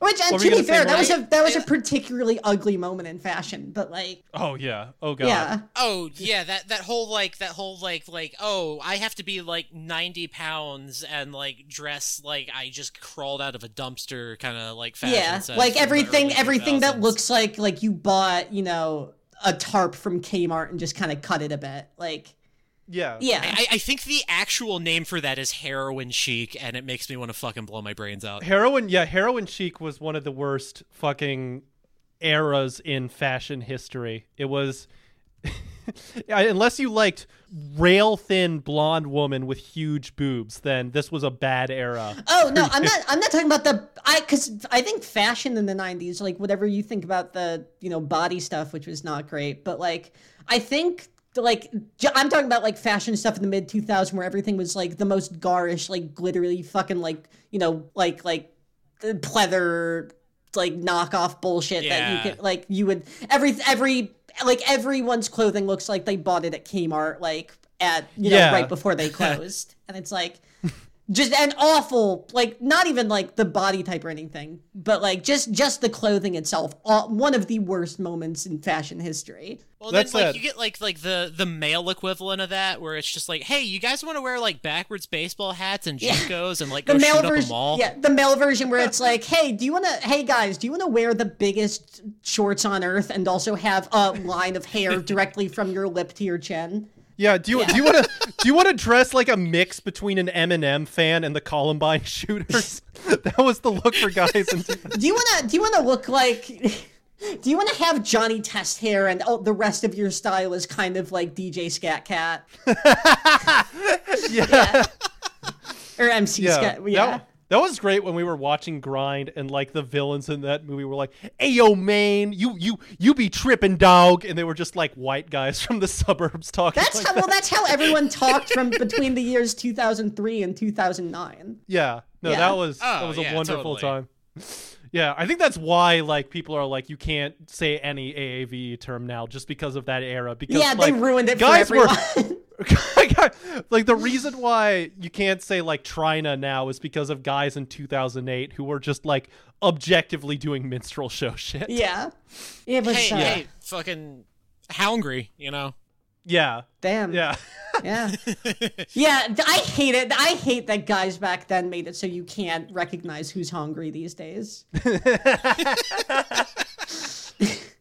Which, and What to be fair, that was a that was a particularly ugly moment in fashion. But like, oh yeah, oh god, yeah, Oh yeah, that that whole like that whole like like oh I have to be like ninety pounds and like dress like I just crawled out of a dumpster kind of like fashion yeah, sense like from everything early everything that looks like like you bought you know a tarp from Kmart and just kind of cut it a bit. Like, yeah, yeah, I, I think the actual name for that is heroin chic, and it makes me want to fucking blow my brains out. Heroin, yeah, heroin chic was one of the worst fucking eras in fashion history. It was. Unless you liked rail thin blonde woman with huge boobs, then this was a bad era. Oh no, I'm not. I'm not talking about the. I because I think fashion in the '90s, like whatever you think about the you know body stuff, which was not great, but like I think like I'm talking about like fashion stuff in the mid 2000s where everything was like the most garish, like glittery, fucking like you know like like the pleather like knockoff bullshit that you could like you would every every like everyone's clothing looks like they bought it at Kmart like at you know Yeah. right before they closed and it's like just an awful like not even like the body type or anything but like just just the clothing itself all, one of the worst moments in fashion history Well, That's then like sad. you get like like the the male equivalent of that, where it's just like, hey, you guys want to wear like backwards baseball hats and Yeah. and like the go shoot male up a version mall? yeah the male version where it's like hey do you want to hey guys do you want to wear the biggest shorts on earth and also have a line of hair directly from your lip to your chin Yeah, do you do you want to do you want to dress like a mix between an Eminem fan and the Columbine shooters? that was the look for guys. In do you want to do you want to look like do you want to have Johnny Test hair and oh, the rest of your style is kind of like DJ Scat Cat yeah, or MC yeah. Scat yeah That, that was great when we were watching Grind and like the villains in that movie were like, "Hey yo, man, you you you be tripping, dog," and they were just like white guys from the suburbs talking. That's like how that. well. That's how everyone talked from between the years 2003 and 2009. Yeah. No, Yeah. that was oh, that Oh, was a yeah, wonderful totally. time. Yeah, I think that's why like people are like you can't say any AAV term now just because of that era because Yeah, they ruined it for guys were everyone. like the reason why you can't say like Trina now is because of guys in 2008 who were just like objectively doing minstrel show shit. yeah, it was. Hey, uh, hey, fucking hungry, you know. Yeah. Damn. Yeah. Yeah. yeah. I hate it. I hate that guys back then made it so you can't recognize who's hungry these days.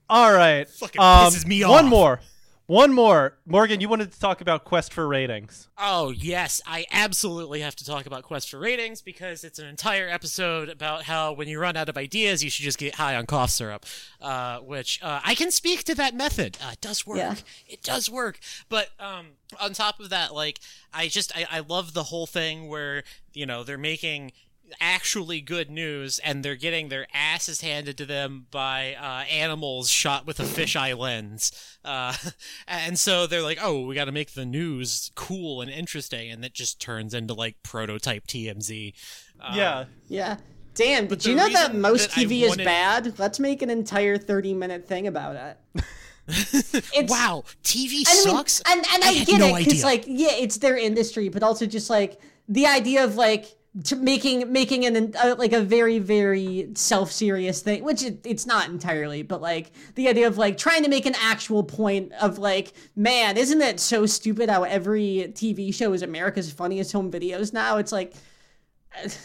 All right. Fucking Um, pisses me One more. One more, Morgan. You wanted to talk about Quest for ratings. Oh, yes, I absolutely have to talk about Quest for Ratings because it's an entire episode about how when you run out of ideas, you should just get high on cough syrup, uh, which uh, I can speak to that method. Uh, it does work. Yeah. It does work. But um, on top of that, like, I just, I, I love the whole thing where, you know, they're making actually good news and they're getting their asses handed to them by uh, animals shot with a fisheye lens uh, and so they're like oh we got to make the news cool and interesting and it just turns into like prototype tmz uh, yeah, Yeah. Damn, did the you know that most that I TV is bad? Let's make an entire 30 minute thing about it. it's, wow tv I mean, sucks and and I, I get no it because like yeah, it's their industry, but also just like the idea of like to making making an uh, like a very very self serious thing, which it, it's not entirely, but like the idea of like trying to make an actual point of like, man, isn't it so stupid how every TV show is America's funniest home videos now? It's like.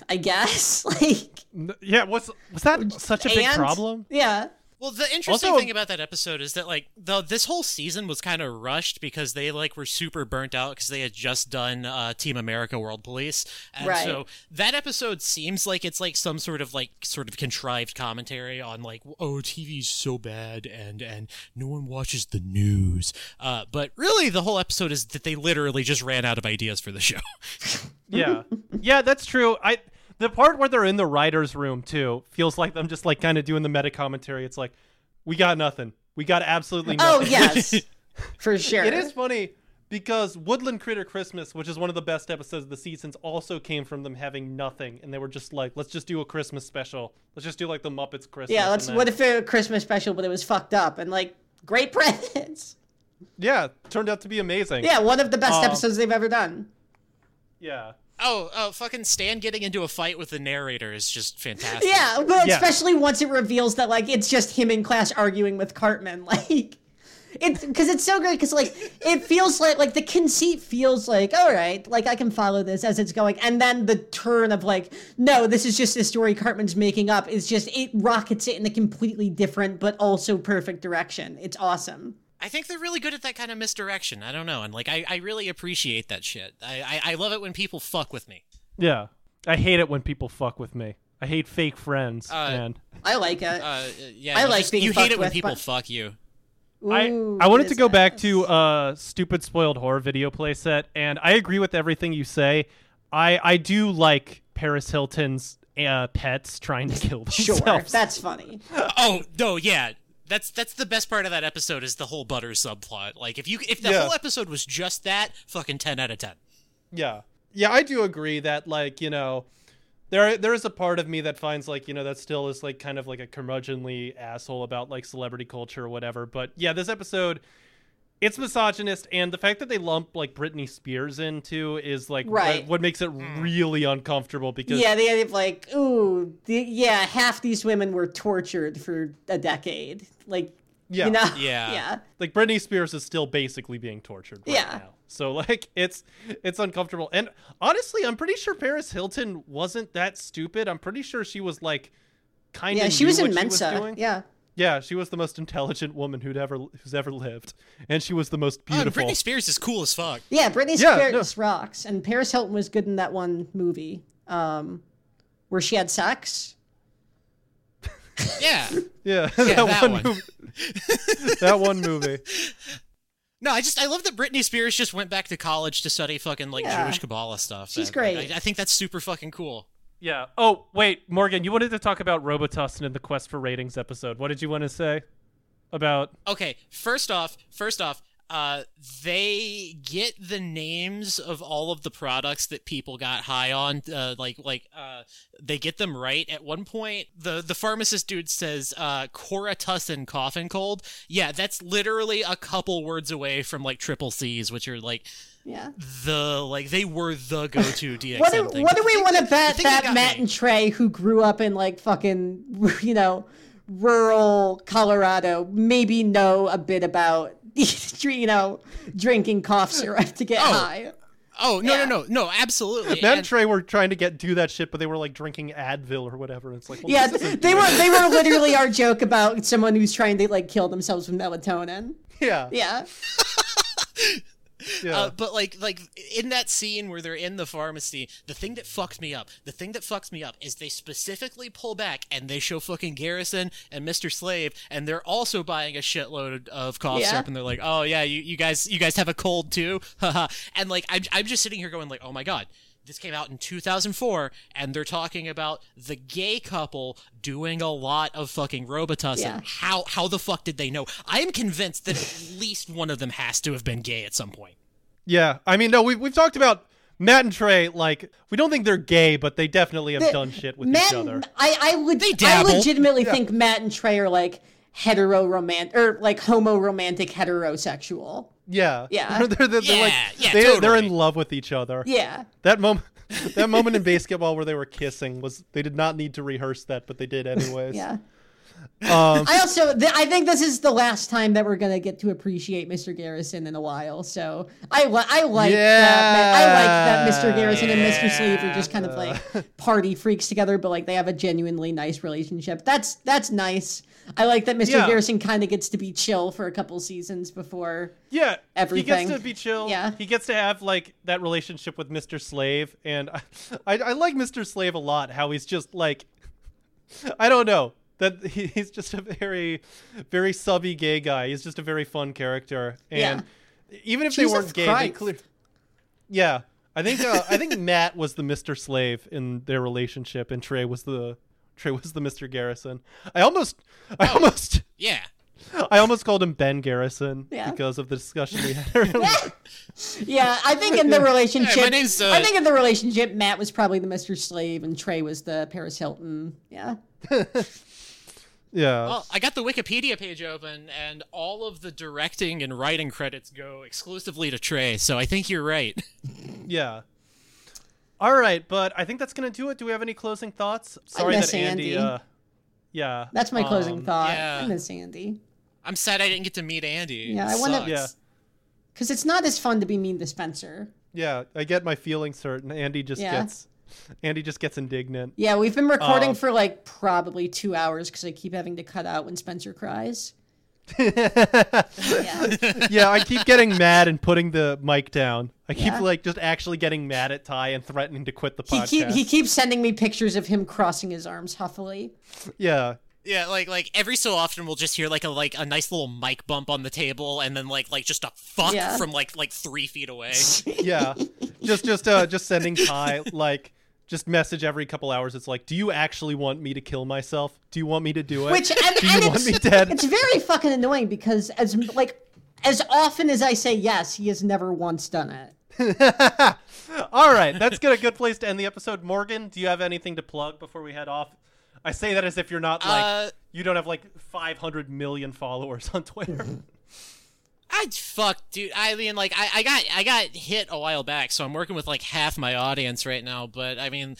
I guess like yeah. What's was that such a big and- problem? Yeah, Well, the interesting Also- thing about that episode is that like the this whole season was kind of rushed because they like were super burnt out because they had just done uh, Team America World Police, and Right. so that episode seems like it's like some sort of like sort of contrived commentary on like oh TV's so bad and and no one watches the news. Uh, but really, the whole episode is that they literally just ran out of ideas for the show. Yeah, yeah, that's true. I the part where they're in the writers' room too feels like them just like kind of doing the meta commentary. It's like we got nothing. We got absolutely nothing. Oh yes, for sure. It is funny because Woodland Critter Christmas, which is one of the best episodes of the seasons, also came from them having nothing, and they were just like, "Let's just do a Christmas special. Let's just do like the Muppets Christmas." Yeah, let's. What if it a Christmas special, but it was fucked up and like great presents? Yeah, turned out to be amazing. Yeah, one of the best Um, episodes they've ever done. yeah. Oh, oh, fucking Stan getting into a fight with the narrator is just fantastic. Yeah, but Yeah. especially once it reveals that like it's just him in class arguing with Cartman, like. It's because it's so great because like it feels like like the conceit feels like all right like I can follow this as it's going and then the turn of like no this is just a story Cartman's making up is just it rockets it in a completely different but also perfect direction it's awesome I think they're really good at that kind of misdirection. I don't know, and like I, I really appreciate that shit. I, I, I love it when people fuck with me. Yeah. I hate it when people fuck with me. I hate fake friends. Uh, and I like it Uh, yeah, I you like just- being you hate it when with, people but- fuck you. I Ooh, I wanted to go is back to uh stupid spoiled whore video playset, and I agree with everything you say. I I do like Paris Hilton's uh, pets trying to kill themselves. Sure, themselves. that's funny. Oh no, yeah. That's that's the best part of that episode is the whole butter subplot. Like if you if the Yeah. whole episode was just that, fucking ten out of ten. Yeah. Yeah, I do agree that like, you know, there there is a part of me that finds like, you know, that still is like kind of like a curmudgeonly asshole about like celebrity culture or whatever. But yeah, this episode it's misogynist and the fact that they lump like Britney Spears into is like Right. what, what makes it hmm. really uncomfortable because Yeah, the idea of like, ooh, the, yeah, half these women were tortured for a decade. Like, Yeah. you know, Yeah. yeah, like Britney Spears is still basically being tortured right Yeah. now. So like it's it's uncomfortable. And honestly, I'm pretty sure Paris Hilton wasn't that stupid. I'm pretty sure she was like kind of yeah. She was in what Mensa. She was doing. yeah, Yeah, she was the most intelligent woman who'd ever who's ever lived, and she was the most Oh, beautiful. Britney Spears is cool as fuck. yeah. Britney Yeah, Spears rocks, and Paris Hilton was good in that one movie, um, where she had sex. Yeah. yeah, Yeah, that, that one. one. Movie. that one movie. No, I just I love that Britney Spears just went back to college to study fucking like Yeah. Jewish Kabbalah stuff. She's And, great. like, I, I think that's super fucking cool. Yeah. Oh wait, Morgan, you wanted to talk about Robitussin in the Quest for Ratings episode. What did you want to say about? Okay, first off, first off, uh, they get the names of all of the products that people got high on. Uh, like, like, uh, they get them right. At one point, the the pharmacist dude says, uh, "Coratussin cough and cold." Yeah, that's literally a couple words away from like triple C's, which are like Yeah. the like they were the go to DXM What do, thing. what do we want to bet the that Matt me- and Trey, who grew up in like fucking, you know, rural Colorado, maybe know a bit about, you know, drinking cough syrup to get Oh. high? Oh no Yeah. no no no absolutely. Matt and And- Trey were trying to get do that shit, but they were like drinking Advil or whatever. And it's like, well, Yeah, this they were they were literally our joke about someone who's trying to like kill themselves with melatonin. Yeah, Yeah. yeah. Uh, but like like in that scene where they're in the pharmacy, the thing that fucks me up, the thing that fucks me up is they specifically pull back and they show fucking Garrison and Mr. Slave, and they're also buying a shitload of cough Yeah. syrup, and they're like, oh yeah, you, you guys you guys have a cold too, haha. and like I'm I'm just sitting here going like, oh my god. This came out in 2004, and they're talking about the gay couple doing a lot of fucking Robitussin. Yeah. How how the fuck did they know? I am convinced that at least one of them has to have been gay at some point. yeah. I mean, no, we've we've talked about Matt and Trey. Like, we don't think they're gay, but they definitely have The- done shit with Matt, each other. I I would They I dabble. legitimately think Matt and Trey are like hetero romantic or like homo romantic heterosexual. Yeah, Yeah. they're, they're, they're Yeah, like yeah, they, they're in love with each other. Yeah. That moment, that moment in basketball where they were kissing was they did not need to rehearse that, but they did anyways. Yeah. Um, I also th- I think this is the last time that we're gonna get to appreciate Mr. Garrison in a while. So I li- I like that I like that Mr. Garrison and Mr. Slave are just kind of like party freaks together, but like they have a genuinely nice relationship. That's that's nice. I like that Mr. Yeah. Garrison kind of gets to be chill for a couple seasons before. yeah, Everything. He gets to be chill. Yeah. he gets to have like that relationship with Mr. Slave, and I, I, I like Mr. Slave a lot. How he's just like, I don't know that he, he's just a very, very subby gay guy. He's just a very fun character, and even if Jesus they weren't gay, they clear. Yeah, I think uh, I think Matt was the Mr. Slave in their relationship, and Trey was the Trey was the Mr. Garrison. I almost, I almost. Yeah. I almost called him Ben Garrison Yeah. because of the discussion we had earlier. Yeah, I think in the relationship, Hey, my name's, uh, I think in the relationship, Matt was probably the Mr. Slave and Trey was the Paris Hilton. Yeah. yeah. Well, I got the Wikipedia page open, and all of the directing and writing credits go exclusively to Trey. So I think you're right. Yeah. All right, but I think that's gonna do it. Do we have any closing thoughts? Sorry miss that Andy. Andy. Uh, yeah. That's my closing um, thought. yeah. I miss Andy. I'm sad I didn't get to meet Andy. Yeah, It I wanna- Yeah. Because it's not as fun to be mean to Spencer. Yeah, I get my feelings hurt, and Andy just Yeah. gets, Andy just gets indignant. Yeah, we've been recording Um, for like probably two hours because I keep having to cut out when Spencer cries. Yeah. yeah, I keep getting mad and putting the mic down. I keep Yeah. like just actually getting mad at Ty and threatening to quit the He, podcast. keep, he keeps sending me pictures of him crossing his arms huffily. yeah, Yeah, like like every so often we'll just hear like a like a nice little mic bump on the table, and then like like just a fuck Yeah. from like like three feet away. yeah. just just uh just sending Ty like just message every couple hours. It's like, do you actually want me to kill myself? Do you want me to do it? Which and, do you and want it's, me dead? it's very fucking annoying because as like as often as I say yes, he has never once done it. All right, that's good. A good place to end the episode. Morgan, do you have anything to plug before we head off? I say that as if you're not like Uh, you don't have like 500 million followers on Twitter. I fuck, dude. I mean, like, I, I got I got hit a while back, so I'm working with like half my audience right now. But I mean,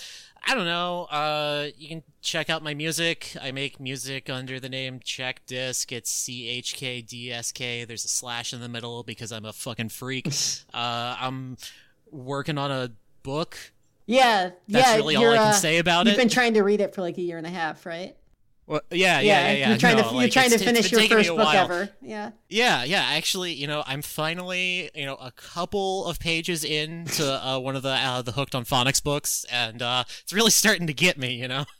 I don't know. Uh, you can check out my music. I make music under the name Check Disc. It's C H K D S K. There's a slash in the middle because I'm a fucking freak. uh, I'm working on a book. Yeah, That's yeah. really all I can uh, say about You've it. been trying to read it for like a year and a half, right? Well, yeah, yeah, Yeah, yeah, yeah. you're trying No, to you're like, trying to it's- it's finish your first book while. ever. Yeah. Yeah, yeah. Actually, you know, I'm finally, you know, a couple of pages into uh, one of the uh, the Hooked on Phonics books, and uh, it's really starting to get me, you know.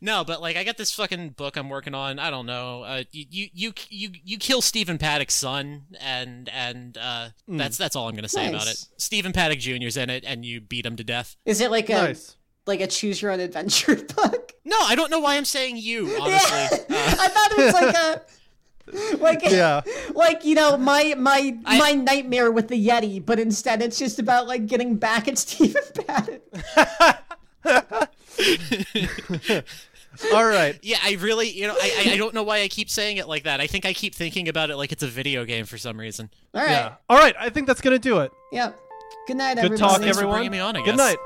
No, but like I got this fucking book I'm working on. I don't know. Uh, you you you you you kill Stephen Paddock's son, and and uh, that's that's all I'm gonna say about it. Stephen Paddock Jr.'s in it, and you beat him to death. Is it like a nice. Like a choose your own adventure book? No, I don't know why I'm saying you. Honestly, Yeah. Uh, I thought it was like a like Yeah. like you know my my I- my nightmare with the Yeti, but instead it's just about like getting back at Stephen Paddock. All right. Yeah, I really, you know, I, I I don't know why I keep saying it like that. I think I keep thinking about it like it's a video game for some reason. All right. Yeah. All right. I think that's gonna do it. Yep. Good night, Good everybody. talk, Thanks everyone. me on, I Good guess. night.